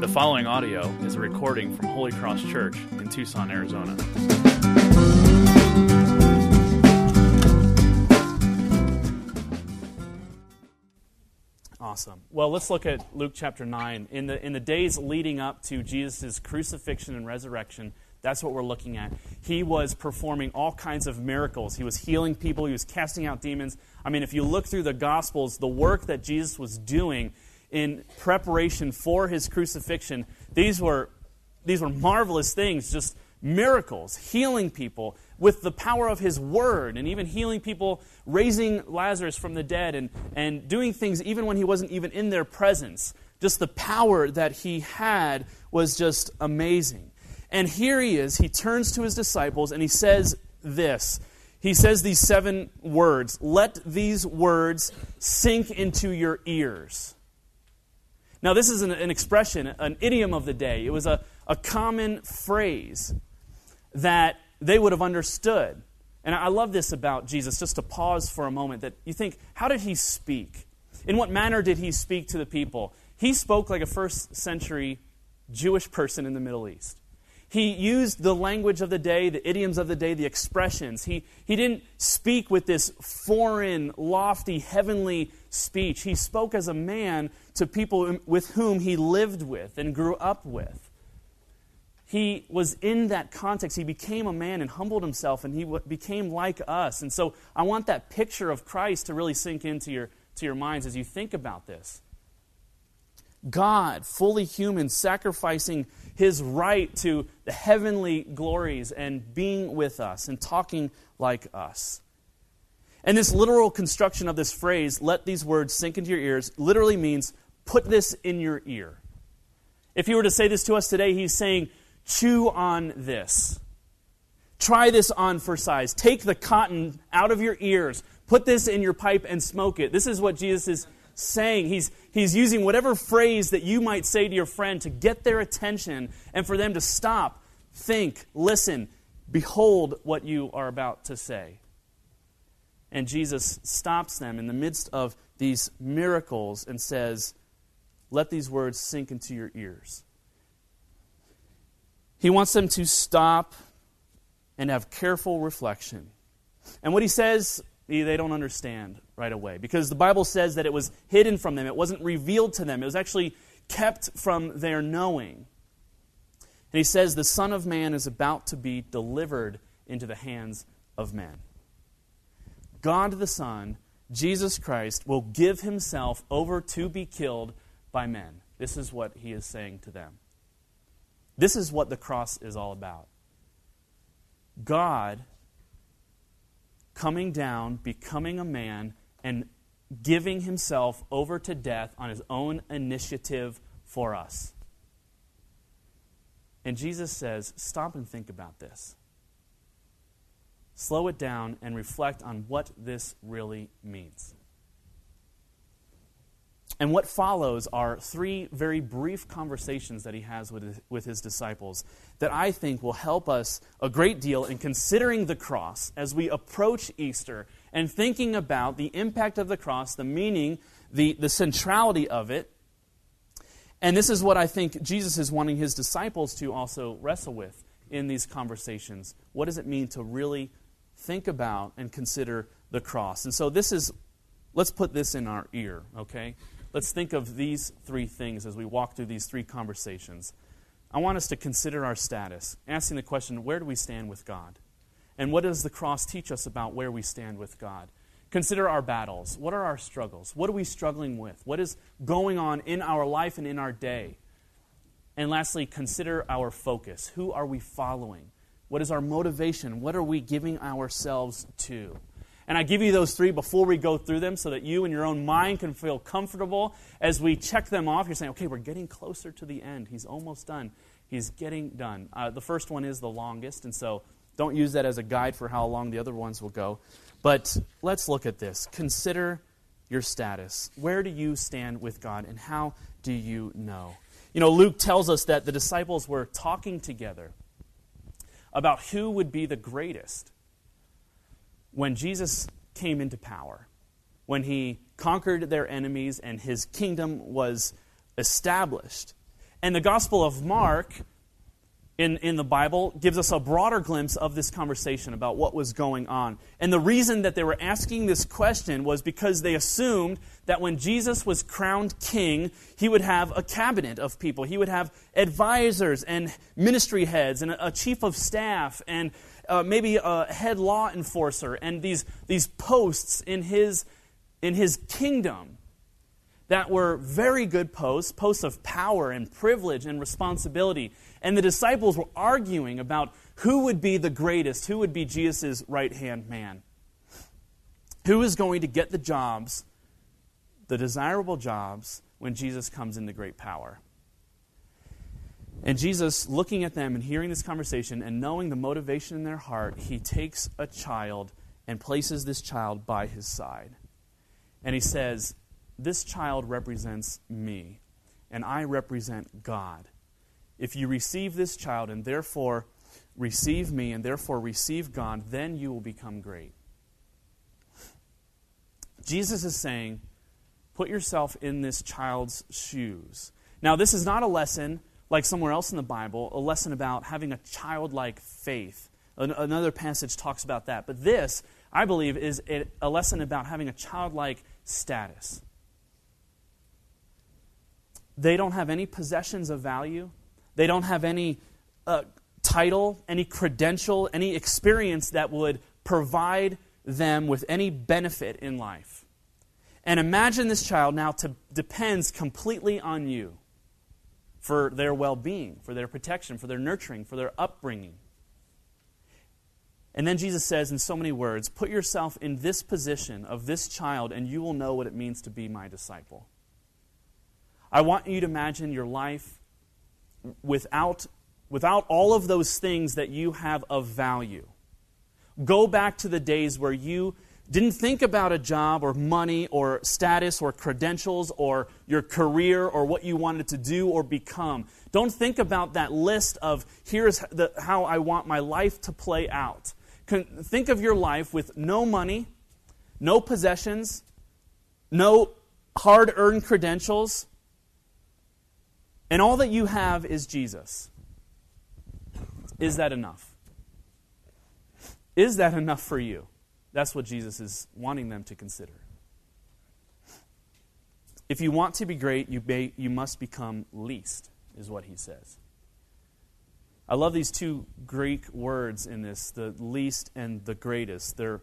The following audio is a recording from Holy Cross Church in Tucson, Arizona. Awesome. Well, let's look at Luke chapter 9. In the, in the days leading up to Jesus' crucifixion and resurrection, that's what we're looking at. He was performing all kinds of miracles. He was healing people, he was casting out demons. I mean, if you look through the Gospels, the work that Jesus was doing in preparation for his crucifixion, these were, these were marvelous things, just miracles, healing people with the power of his word, and even healing people, raising Lazarus from the dead, and, and doing things even when he wasn't even in their presence. Just the power that he had was just amazing. And here he is, he turns to his disciples and he says this. He says these seven words Let these words sink into your ears. Now, this is an, an expression, an idiom of the day. It was a, a common phrase that they would have understood. And I love this about Jesus, just to pause for a moment, that you think, how did he speak? In what manner did he speak to the people? He spoke like a first century Jewish person in the Middle East. He used the language of the day, the idioms of the day, the expressions. He, he didn't speak with this foreign, lofty, heavenly speech. He spoke as a man to people with whom he lived with and grew up with. He was in that context. He became a man and humbled himself, and he became like us. And so I want that picture of Christ to really sink into your, to your minds as you think about this. God, fully human, sacrificing his right to the heavenly glories and being with us and talking like us. And this literal construction of this phrase, let these words sink into your ears, literally means put this in your ear. If he were to say this to us today, he's saying, chew on this. Try this on for size. Take the cotton out of your ears. Put this in your pipe and smoke it. This is what Jesus is saying. He's, he's using whatever phrase that you might say to your friend to get their attention and for them to stop, think, listen, behold what you are about to say. And Jesus stops them in the midst of these miracles and says, Let these words sink into your ears. He wants them to stop and have careful reflection. And what he says they don't understand right away because the Bible says that it was hidden from them, it wasn't revealed to them, it was actually kept from their knowing. And he says, The Son of Man is about to be delivered into the hands of men. God the Son, Jesus Christ, will give himself over to be killed by men. This is what he is saying to them. This is what the cross is all about. God coming down, becoming a man, and giving himself over to death on his own initiative for us. And Jesus says, Stop and think about this. Slow it down and reflect on what this really means. And what follows are three very brief conversations that he has with his, with his disciples that I think will help us a great deal in considering the cross as we approach Easter and thinking about the impact of the cross, the meaning, the, the centrality of it. And this is what I think Jesus is wanting his disciples to also wrestle with in these conversations. What does it mean to really think about and consider the cross? And so this is, let's put this in our ear, okay? Let's think of these three things as we walk through these three conversations. I want us to consider our status, asking the question where do we stand with God? And what does the cross teach us about where we stand with God? Consider our battles. What are our struggles? What are we struggling with? What is going on in our life and in our day? And lastly, consider our focus. Who are we following? What is our motivation? What are we giving ourselves to? And I give you those three before we go through them so that you and your own mind can feel comfortable as we check them off. You're saying, okay, we're getting closer to the end. He's almost done. He's getting done. Uh, the first one is the longest, and so don't use that as a guide for how long the other ones will go. But let's look at this. Consider your status. Where do you stand with God, and how do you know? You know, Luke tells us that the disciples were talking together about who would be the greatest when Jesus came into power, when he conquered their enemies and his kingdom was established, And the Gospel of Mark in, in the Bible gives us a broader glimpse of this conversation about what was going on. And the reason that they were asking this question was because they assumed that when Jesus was crowned king, he would have a cabinet of people. He would have advisors and ministry heads and a, chief of staff and uh, maybe a head law enforcer and these, these posts in his, in his kingdom that were very good posts, posts of power and privilege and responsibility. And the disciples were arguing about who would be the greatest, who would be Jesus' right hand man. Who is going to get the jobs, the desirable jobs, when Jesus comes into great power? And Jesus, looking at them and hearing this conversation and knowing the motivation in their heart, he takes a child and places this child by his side. And he says, This child represents me, and I represent God. If you receive this child and therefore receive me and therefore receive God, then you will become great. Jesus is saying, put yourself in this child's shoes. Now, this is not a lesson like somewhere else in the Bible, a lesson about having a childlike faith. Another passage talks about that. But this, I believe, is a lesson about having a childlike status. They don't have any possessions of value. They don't have any uh, title, any credential, any experience that would provide them with any benefit in life. And imagine this child now to, depends completely on you for their well being, for their protection, for their nurturing, for their upbringing. And then Jesus says in so many words, Put yourself in this position of this child, and you will know what it means to be my disciple. I want you to imagine your life without, without all of those things that you have of value. Go back to the days where you didn't think about a job or money or status or credentials or your career or what you wanted to do or become. Don't think about that list of here's the, how I want my life to play out. Think of your life with no money, no possessions, no hard earned credentials, and all that you have is Jesus. Is that enough? Is that enough for you? That's what Jesus is wanting them to consider. If you want to be great, you, may, you must become least, is what he says. I love these two Greek words in this the least and the greatest. They're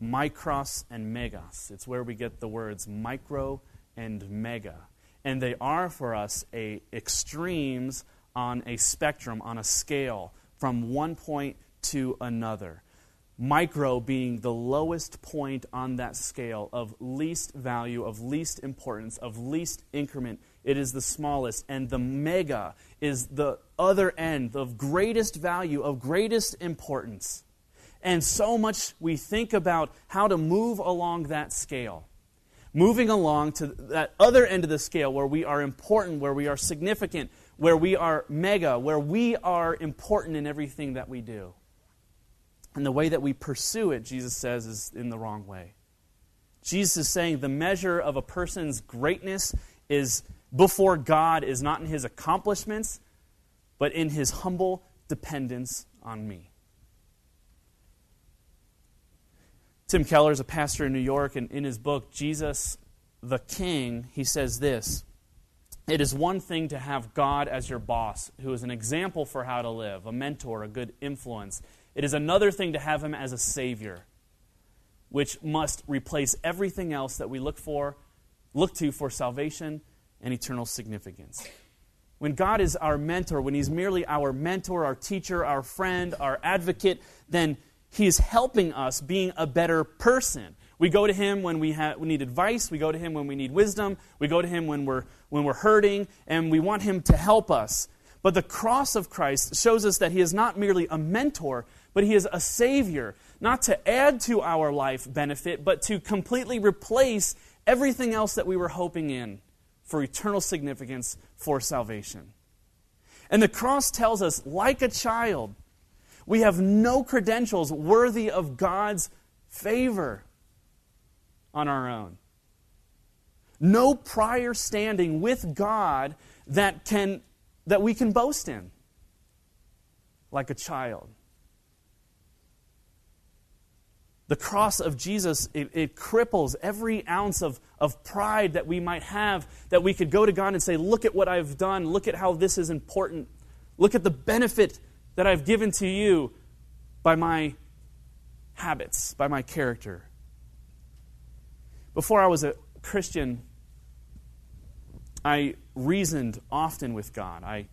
mikros and megas. It's where we get the words micro and mega and they are for us a extremes on a spectrum on a scale from one point to another micro being the lowest point on that scale of least value of least importance of least increment. It is the smallest. And the mega is the other end of greatest value of greatest importance. And so much we think about how to move along that scale. Moving along to that other end of the scale where we are important, where we are significant, where we are mega, where we are important in everything that we do. And the way that we pursue it, Jesus says, is in the wrong way. Jesus is saying the measure of a person's greatness is before God is not in his accomplishments, but in his humble dependence on me. Tim Keller is a pastor in New York, and in his book, Jesus the King, he says this It is one thing to have God as your boss, who is an example for how to live, a mentor, a good influence. It is another thing to have him as a savior, which must replace everything else that we look for, look to for salvation and eternal significance. When God is our mentor, when he's merely our mentor, our teacher, our friend, our advocate, then He's helping us being a better person. We go to Him when we, we need advice. We go to Him when we need wisdom. We go to Him when we're, when we're hurting, and we want Him to help us. But the cross of Christ shows us that He is not merely a mentor, but He is a Savior, not to add to our life benefit, but to completely replace everything else that we were hoping in for eternal significance for salvation. And the cross tells us, like a child, we have no credentials worthy of God's favor on our own. No prior standing with God that can that we can boast in like a child. The cross of Jesus, it, it, cripples every ounce of, of pride that we might have, that we could go to God and say, Look at what I've done. Look at how this is important. Look at the benefit that I've given to you by my habits, by my character. Before I was a Christian, I reasoned often with God. I,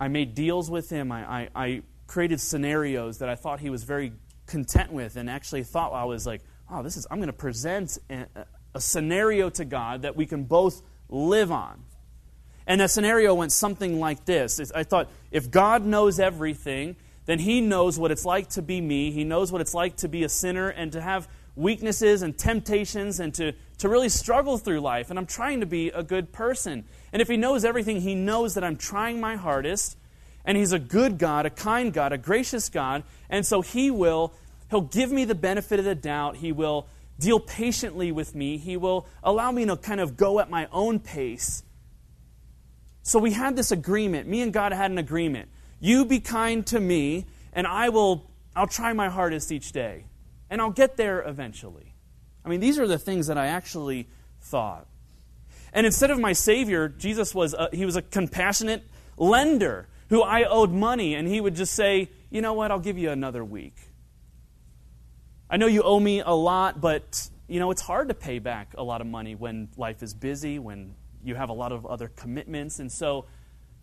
I made deals with Him. I, I, I created scenarios that I thought He was very content with, and actually thought I was like, oh, this is, I'm going to present a, a scenario to God that we can both live on. And that scenario went something like this. I thought, if God knows everything, then He knows what it's like to be me. He knows what it's like to be a sinner and to have weaknesses and temptations and to, to really struggle through life. And I'm trying to be a good person. And if He knows everything, He knows that I'm trying my hardest. And He's a good God, a kind God, a gracious God. And so He will, He'll give me the benefit of the doubt. He will deal patiently with me. He will allow me to kind of go at my own pace. So we had this agreement. Me and God had an agreement. You be kind to me, and I will I'll try my hardest each day. And I'll get there eventually. I mean, these are the things that I actually thought. And instead of my Savior, Jesus was a, he was a compassionate lender who I owed money, and he would just say, you know what, I'll give you another week. I know you owe me a lot, but you know, it's hard to pay back a lot of money when life is busy, when you have a lot of other commitments. And so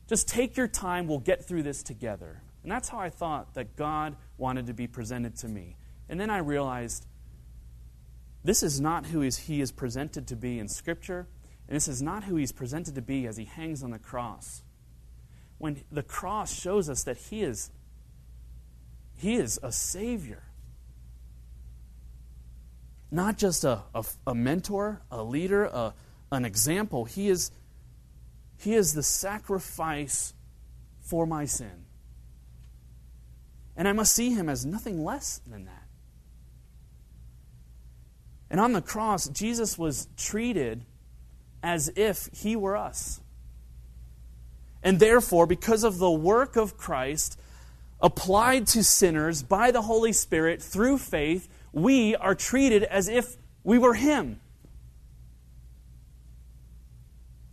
just take your time, we'll get through this together. And that's how I thought that God wanted to be presented to me. And then I realized this is not who he is presented to be in Scripture, and this is not who he's presented to be as he hangs on the cross. When the cross shows us that he is, he is a Savior. Not just a, a, a mentor, a leader, a, an example. He is, he is the sacrifice for my sin. And I must see him as nothing less than that. And on the cross, Jesus was treated as if he were us. And therefore, because of the work of Christ applied to sinners by the Holy Spirit through faith, we are treated as if we were him.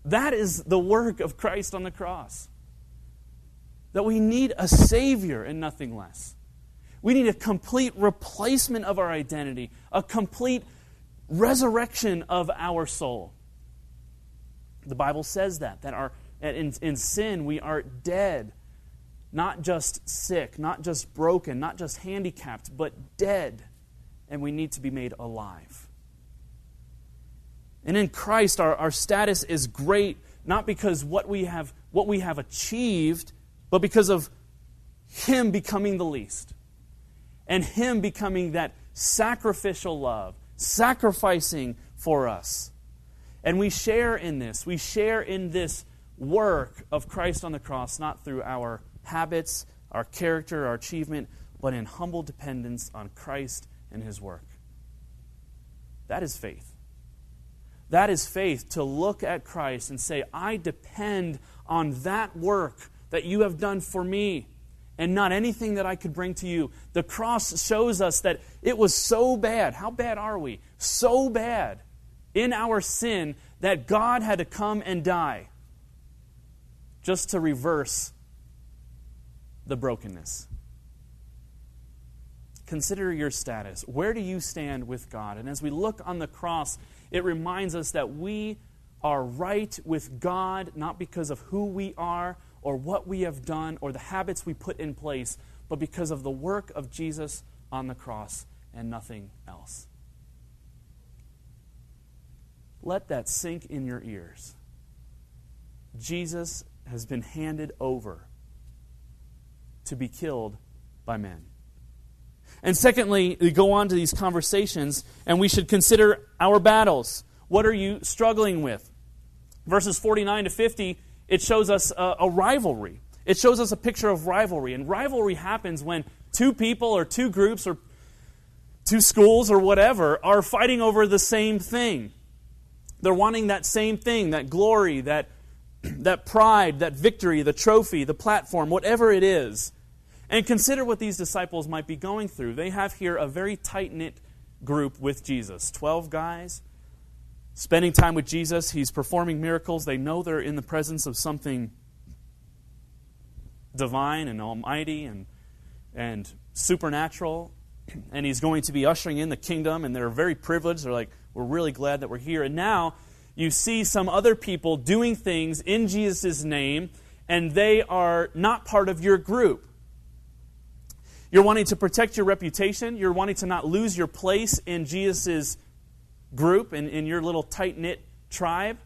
That is the work of Christ on the cross. That we need a Savior and nothing less. We need a complete replacement of our identity, a complete resurrection of our soul. The Bible says that, that our, in, in sin we are dead, not just sick, not just broken, not just handicapped, but dead, and we need to be made alive. And in Christ, our, our status is great, not because what we have what we have achieved, but because of Him becoming the least. And Him becoming that sacrificial love sacrificing for us. And we share in this. We share in this work of Christ on the cross, not through our habits, our character, our achievement, but in humble dependence on Christ and his work. That is faith. That is faith to look at Christ and say, I depend on that work that you have done for me and not anything that I could bring to you. The cross shows us that it was so bad. How bad are we? So bad in our sin that God had to come and die just to reverse the brokenness. Consider your status. Where do you stand with God? And as we look on the cross, it reminds us that we are right with God not because of who we are or what we have done or the habits we put in place, but because of the work of Jesus on the cross and nothing else. Let that sink in your ears. Jesus has been handed over to be killed by men. And secondly, we go on to these conversations and we should consider our battles. What are you struggling with? Verses 49 to 50 it shows us a, a rivalry. It shows us a picture of rivalry. And rivalry happens when two people or two groups or two schools or whatever are fighting over the same thing. They're wanting that same thing, that glory, that that pride, that victory, the trophy, the platform, whatever it is. And consider what these disciples might be going through. They have here a very tight knit group with Jesus 12 guys spending time with Jesus. He's performing miracles. They know they're in the presence of something divine and almighty and, and supernatural. And he's going to be ushering in the kingdom, and they're very privileged. They're like, we're really glad that we're here. And now you see some other people doing things in Jesus' name, and they are not part of your group. You're wanting to protect your reputation. You're wanting to not lose your place in Jesus' group, in, in your little tight knit tribe.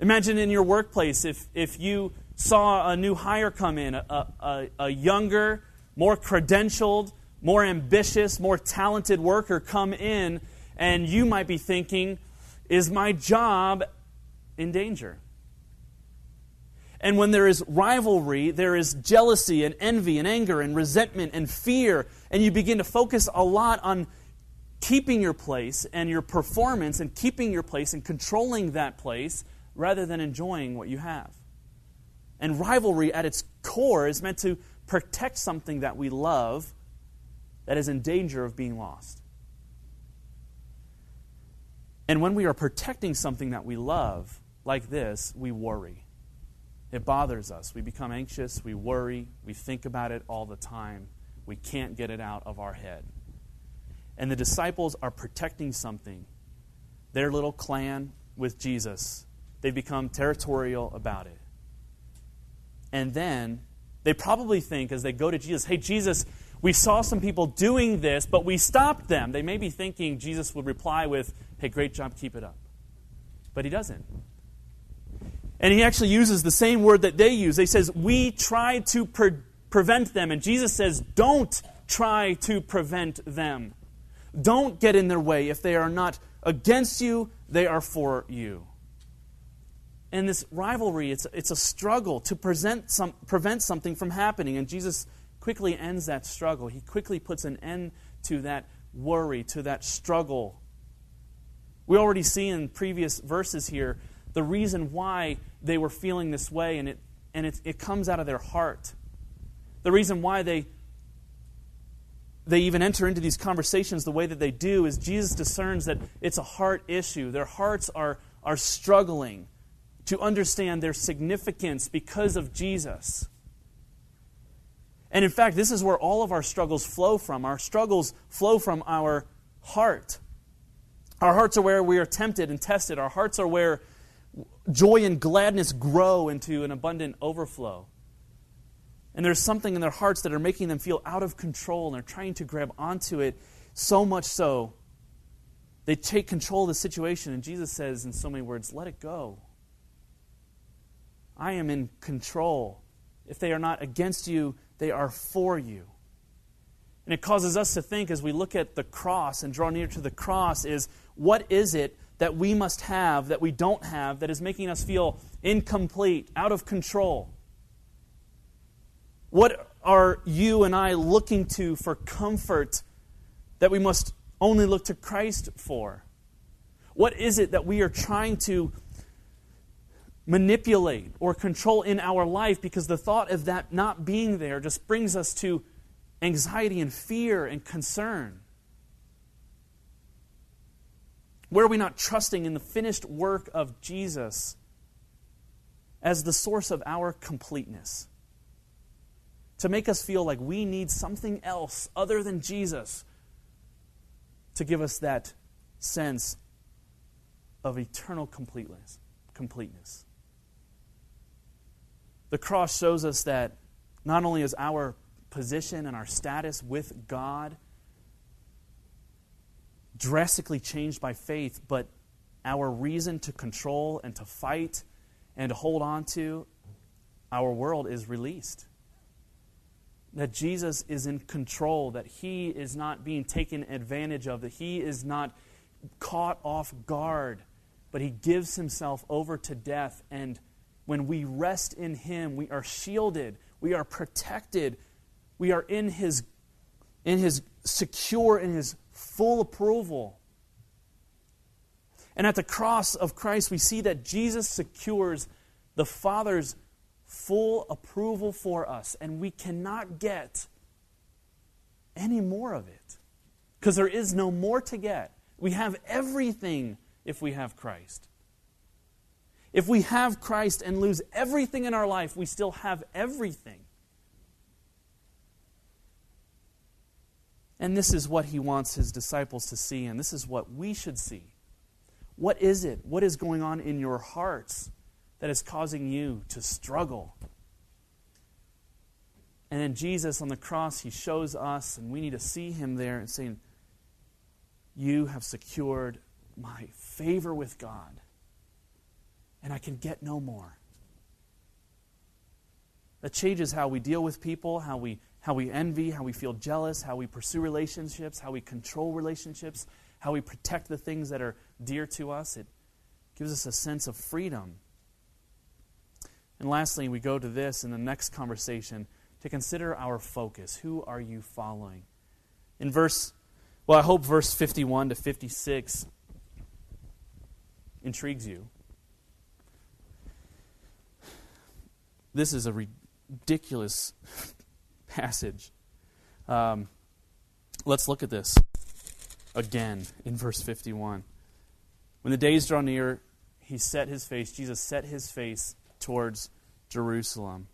Imagine in your workplace if, if you saw a new hire come in, a, a, a younger, more credentialed, more ambitious, more talented worker come in, and you might be thinking, is my job in danger? And when there is rivalry, there is jealousy and envy and anger and resentment and fear, and you begin to focus a lot on keeping your place and your performance and keeping your place and controlling that place rather than enjoying what you have. And rivalry at its core is meant to protect something that we love that is in danger of being lost. And when we are protecting something that we love, like this, we worry. It bothers us. We become anxious, we worry, we think about it all the time. We can't get it out of our head. And the disciples are protecting something, their little clan with Jesus. They've become territorial about it. And then they probably think as they go to Jesus, hey, Jesus, we saw some people doing this, but we stopped them. They may be thinking Jesus would reply with, hey, great job, keep it up. But he doesn't. And he actually uses the same word that they use. He says, We try to pre- prevent them. And Jesus says, Don't try to prevent them. Don't get in their way. If they are not against you, they are for you. And this rivalry, it's, it's a struggle to present some, prevent something from happening. And Jesus quickly ends that struggle. He quickly puts an end to that worry, to that struggle. We already see in previous verses here the reason why they were feeling this way, and it, and it, it comes out of their heart. The reason why they, they even enter into these conversations the way that they do is Jesus discerns that it's a heart issue. Their hearts are, are struggling to understand their significance because of Jesus. And in fact, this is where all of our struggles flow from. Our struggles flow from our heart. Our hearts are where we are tempted and tested. Our hearts are where joy and gladness grow into an abundant overflow. And there's something in their hearts that are making them feel out of control and they're trying to grab onto it so much so they take control of the situation. And Jesus says, in so many words, let it go. I am in control. If they are not against you, they are for you. And it causes us to think as we look at the cross and draw near to the cross is what is it that we must have that we don't have that is making us feel incomplete, out of control? What are you and I looking to for comfort that we must only look to Christ for? What is it that we are trying to manipulate or control in our life because the thought of that not being there just brings us to anxiety and fear and concern? Where are we not trusting in the finished work of Jesus as the source of our completeness? To make us feel like we need something else other than Jesus to give us that sense of eternal completeness. completeness. The cross shows us that not only is our position and our status with God drastically changed by faith, but our reason to control and to fight and to hold on to our world is released. That Jesus is in control, that he is not being taken advantage of, that he is not caught off guard, but he gives himself over to death. And when we rest in him, we are shielded, we are protected, we are in his, in his secure, in his full approval. And at the cross of Christ, we see that Jesus secures the Father's full approval for us, and we cannot get any more of it because there is no more to get. We have everything if we have Christ. If we have Christ and lose everything in our life, we still have everything. And this is what he wants his disciples to see, and this is what we should see. What is it? What is going on in your hearts that is causing you to struggle? And then Jesus on the cross, he shows us, and we need to see him there and saying, You have secured my favor with God, and I can get no more. That changes how we deal with people, how we, how we envy, how we feel jealous, how we pursue relationships, how we control relationships, how we protect the things that are dear to us. It gives us a sense of freedom. And lastly, we go to this in the next conversation to consider our focus. Who are you following? In verse, well, I hope verse 51 to 56 intrigues you. This is a ridiculous passage. Um, let's look at this again in verse 51. When the days draw near, he set his face, Jesus set his face towards Jerusalem.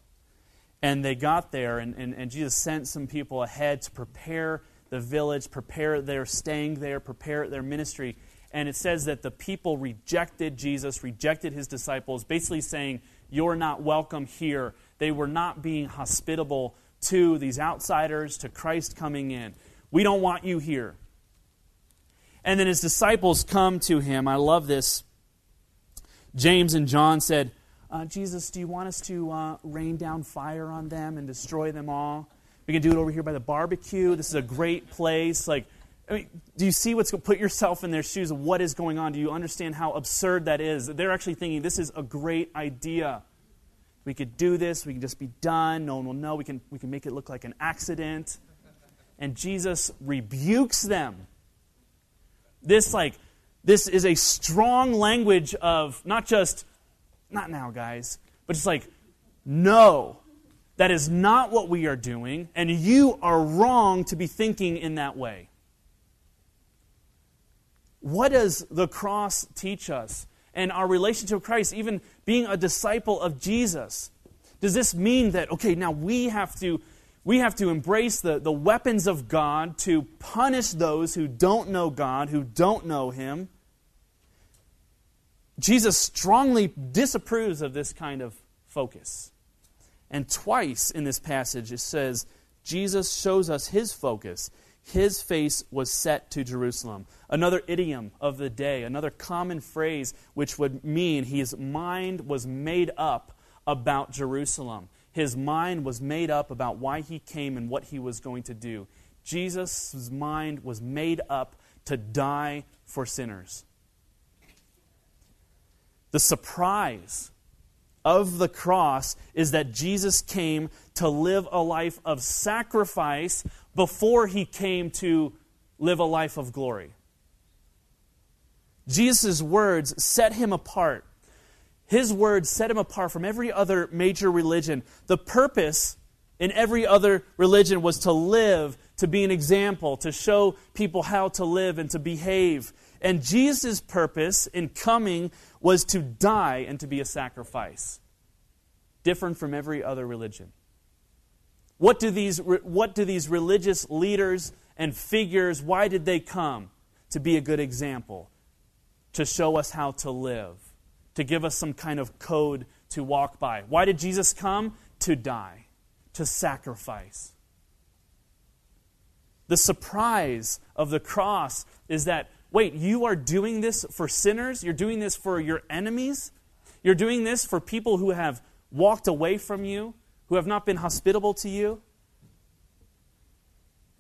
And they got there, and, and, and Jesus sent some people ahead to prepare the village, prepare their staying there, prepare their ministry. And it says that the people rejected Jesus, rejected his disciples, basically saying, You're not welcome here. They were not being hospitable to these outsiders, to Christ coming in. We don't want you here. And then his disciples come to him. I love this. James and John said, uh, Jesus, do you want us to uh, rain down fire on them and destroy them all? We can do it over here by the barbecue. This is a great place. Like, I mean, do you see what's put yourself in their shoes what is going on? Do you understand how absurd that is? They're actually thinking this is a great idea. We could do this. We can just be done. No one will know. We can, we can make it look like an accident. And Jesus rebukes them. This, like, this is a strong language of not just not now, guys. But it's like, no, that is not what we are doing, and you are wrong to be thinking in that way. What does the cross teach us? And our relationship with Christ, even being a disciple of Jesus. Does this mean that, okay, now we have to we have to embrace the, the weapons of God to punish those who don't know God, who don't know Him? Jesus strongly disapproves of this kind of focus. And twice in this passage it says, Jesus shows us his focus. His face was set to Jerusalem. Another idiom of the day, another common phrase which would mean his mind was made up about Jerusalem. His mind was made up about why he came and what he was going to do. Jesus' mind was made up to die for sinners. The surprise of the cross is that Jesus came to live a life of sacrifice before he came to live a life of glory. Jesus' words set him apart. His words set him apart from every other major religion. The purpose in every other religion was to live, to be an example, to show people how to live and to behave. And Jesus' purpose in coming was to die and to be a sacrifice, different from every other religion. What do these, what do these religious leaders and figures, why did they come? To be a good example, to show us how to live, to give us some kind of code to walk by. Why did Jesus come? To die, to sacrifice. The surprise of the cross is that wait, you are doing this for sinners? You're doing this for your enemies? You're doing this for people who have walked away from you, who have not been hospitable to you?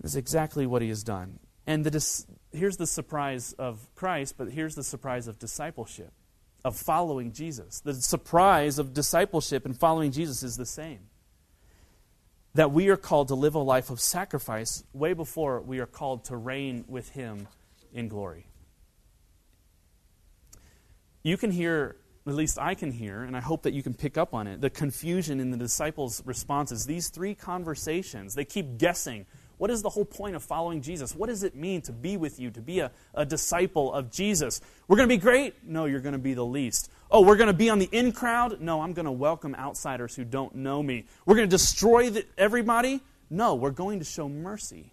This is exactly what he has done. And the here's the surprise of Christ, but here's the surprise of discipleship, of following Jesus. The surprise of discipleship and following Jesus is the same. That we are called to live a life of sacrifice way before we are called to reign with him in glory. You can hear at least I can hear, and I hope that you can pick up on it, the confusion in the disciples' responses. These three conversations, they keep guessing. What is the whole point of following Jesus? What does it mean to be with you, to be a, a disciple of Jesus? We're going to be great? No, you're going to be the least. Oh, we're going to be on the in crowd? No, I'm going to welcome outsiders who don't know me. We're going to destroy the, everybody? No, we're going to show mercy.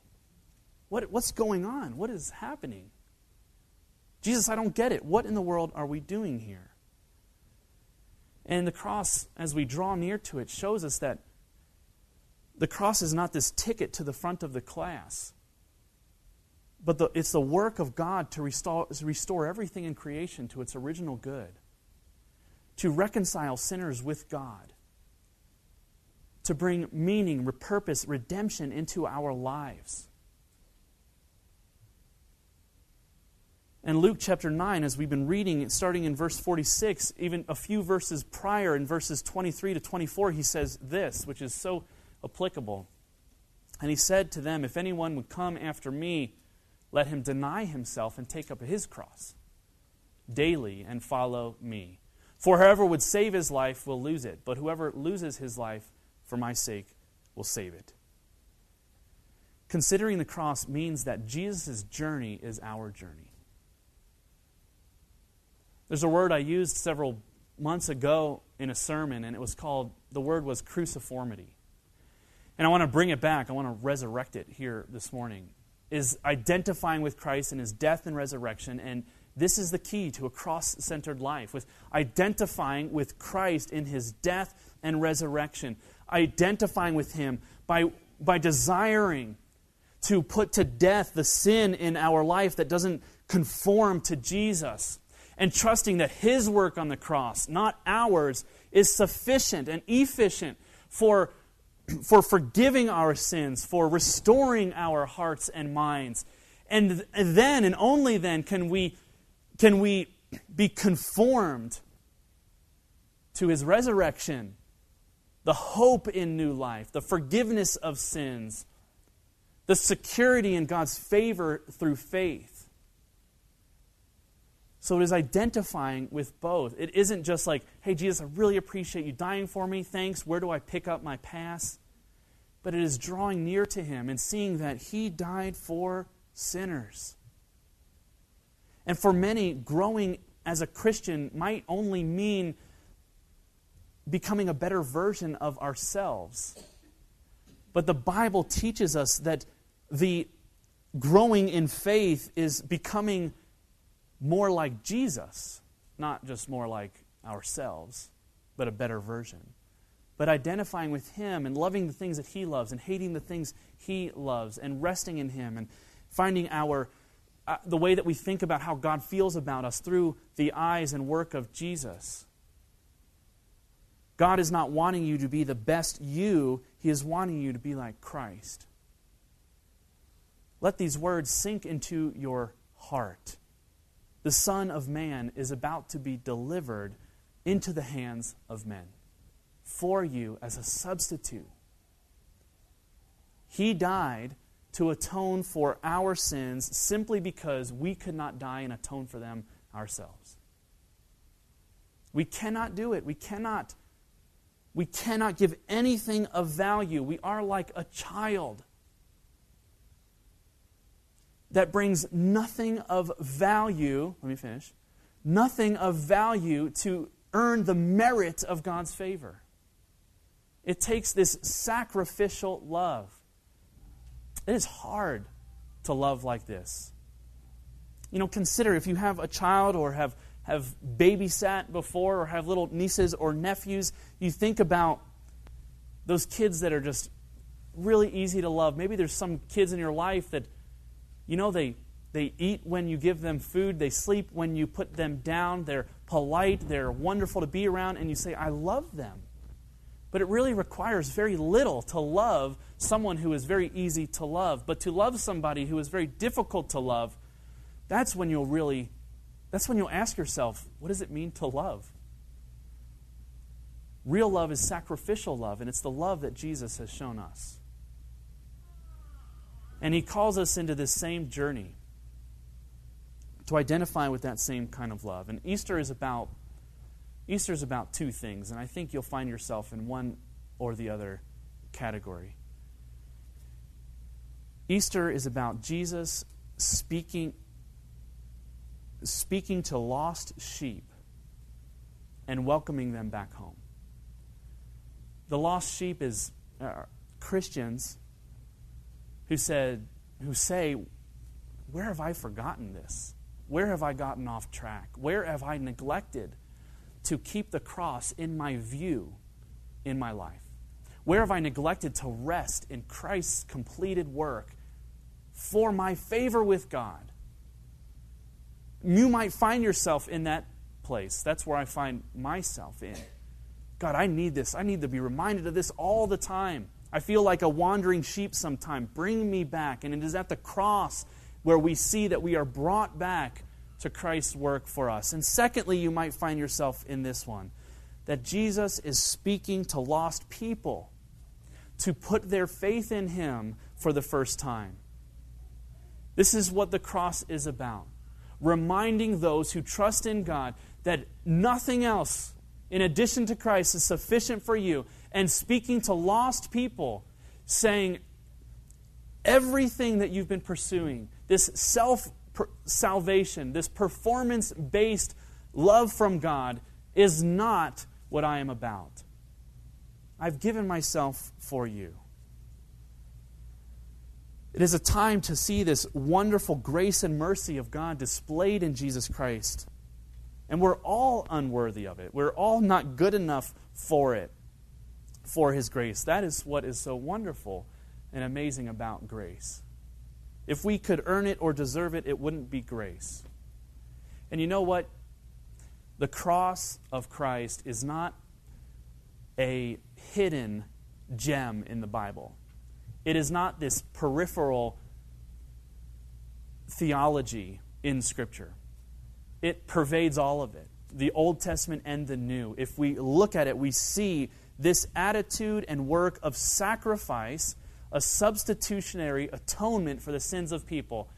What, what's going on? What is happening? Jesus, I don't get it. What in the world are we doing here? And the cross, as we draw near to it, shows us that the cross is not this ticket to the front of the class, but the, it's the work of God to restore, restore everything in creation to its original good, to reconcile sinners with God, to bring meaning, purpose, redemption into our lives. And Luke chapter 9, as we've been reading, starting in verse 46, even a few verses prior, in verses 23 to 24, he says this, which is so applicable. And he said to them, If anyone would come after me, let him deny himself and take up his cross daily and follow me. For whoever would save his life will lose it, but whoever loses his life for my sake will save it. Considering the cross means that Jesus' journey is our journey. There's a word I used several months ago in a sermon, and it was called, the word was cruciformity. And I want to bring it back, I want to resurrect it here this morning. Is identifying with Christ in his death and resurrection, and this is the key to a cross centered life, with identifying with Christ in his death and resurrection, identifying with him by, by desiring to put to death the sin in our life that doesn't conform to Jesus and trusting that His work on the cross, not ours, is sufficient and efficient for, for forgiving our sins, for restoring our hearts and minds. And then and only then can we, can we be conformed to His resurrection, the hope in new life, the forgiveness of sins, the security in God's favor through faith. So it is identifying with both. It isn't just like, hey, Jesus, I really appreciate you dying for me. Thanks. Where do I pick up my pass? But it is drawing near to Him and seeing that He died for sinners. And for many, growing as a Christian might only mean becoming a better version of ourselves. But the Bible teaches us that the growing in faith is becoming more like Jesus, not just more like ourselves, but a better version. But identifying with Him and loving the things that He loves and hating the things He loves and resting in Him and finding our uh, the way that we think about how God feels about us through the eyes and work of Jesus. God is not wanting you to be the best you, He is wanting you to be like Christ. Let these words sink into your heart the Son of Man is about to be delivered into the hands of men for you as a substitute. He died to atone for our sins simply because we could not die and atone for them ourselves. We cannot do it. We cannot. We cannot give anything of value. We are like a child that brings nothing of value, let me finish, nothing of value to earn the merit of God's favor. It takes this sacrificial love. It is hard to love like this. You know, consider if you have a child or have, have babysat before or have little nieces or nephews, you think about those kids that are just really easy to love. Maybe there's some kids in your life that you know, they, they eat when you give them food, they sleep when you put them down, they're polite, they're wonderful to be around, and you say, I love them. But it really requires very little to love someone who is very easy to love. But to love somebody who is very difficult to love, that's when you'll really, that's when you'll ask yourself, what does it mean to love? Real love is sacrificial love, and it's the love that Jesus has shown us. And he calls us into this same journey to identify with that same kind of love. And Easter is about Easter is about two things, and I think you'll find yourself in one or the other category. Easter is about Jesus speaking speaking to lost sheep and welcoming them back home. The lost sheep is uh, Christians who said who say, "Where have I forgotten this? Where have I gotten off track? Where have I neglected to keep the cross in my view in my life? Where have I neglected to rest in Christ's completed work for my favor with God?" You might find yourself in that place. That's where I find myself in. God, I need this. I need to be reminded of this all the time. I feel like a wandering sheep sometime. Bring me back. And it is at the cross where we see that we are brought back to Christ's work for us. And secondly, you might find yourself in this one that Jesus is speaking to lost people to put their faith in Him for the first time. This is what the cross is about reminding those who trust in God that nothing else in addition to Christ is sufficient for you, and speaking to lost people, saying, everything that you've been pursuing, this self salvation, this performance based love from God, is not what I am about. I've given myself for you. It is a time to see this wonderful grace and mercy of God displayed in Jesus Christ. And we're all unworthy of it. We're all not good enough for it, for His grace. That is what is so wonderful and amazing about grace. If we could earn it or deserve it, it wouldn't be grace. And you know what? The cross of Christ is not a hidden gem in the Bible. It is not this peripheral theology in Scripture it pervades all of it the Old Testament and the New. If we look at it, we see this attitude and work of sacrifice, a substitutionary atonement for the sins of people.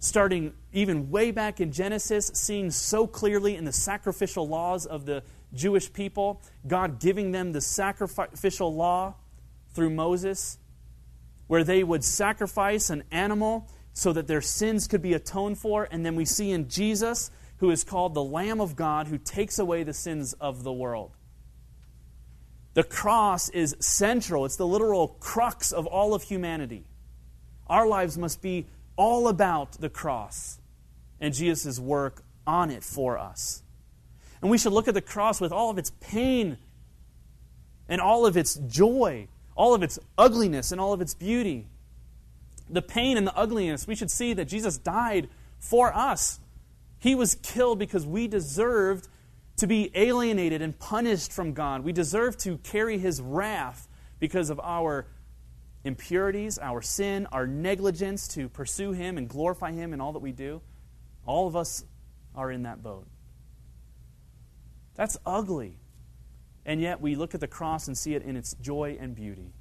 Starting even way back in Genesis, seeing so clearly in the sacrificial laws of the Jewish people, God giving them the sacrificial law through Moses, where they would sacrifice an animal so that their sins could be atoned for. And then we see in Jesus who is called the Lamb of God who takes away the sins of the world. The cross is central, it's the literal crux of all of humanity. Our lives must be all about the cross and Jesus' work on it for us. And we should look at the cross with all of its pain and all of its joy, all of its ugliness and all of its beauty. The pain and the ugliness, we should see that Jesus died for us he was killed because we deserved to be alienated and punished from God. We deserve to carry His wrath because of our impurities, our sin, our negligence to pursue Him and glorify Him in all that we do. All of us are in that boat. That's ugly. And yet we look at the cross and see it in its joy and beauty.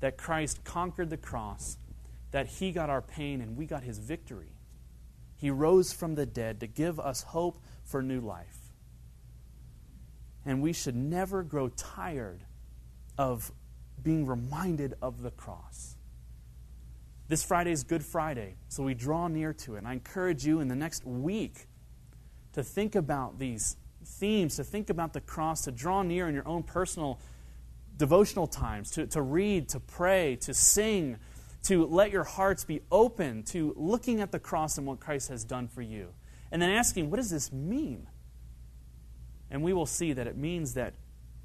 That Christ conquered the cross, that He got our pain and we got His victory. He rose from the dead to give us hope for new life. And we should never grow tired of being reminded of the cross. This Friday is Good Friday, so we draw near to it. And I encourage you in the next week to think about these themes, to think about the cross, to draw near in your own personal devotional times, to, to read, to pray, to sing, to let your hearts be open to looking at the cross and what Christ has done for you. And then asking, what does this mean? And we will see that it means that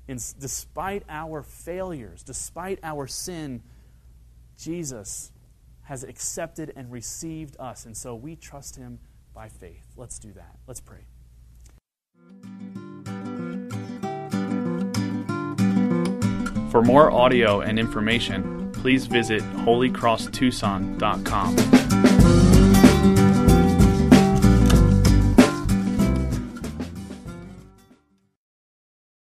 in, despite our failures, despite our sin, Jesus has accepted and received us. And so we trust him by faith. Let's do that. Let's pray. For more audio and information, please visit holycrosstucson.com.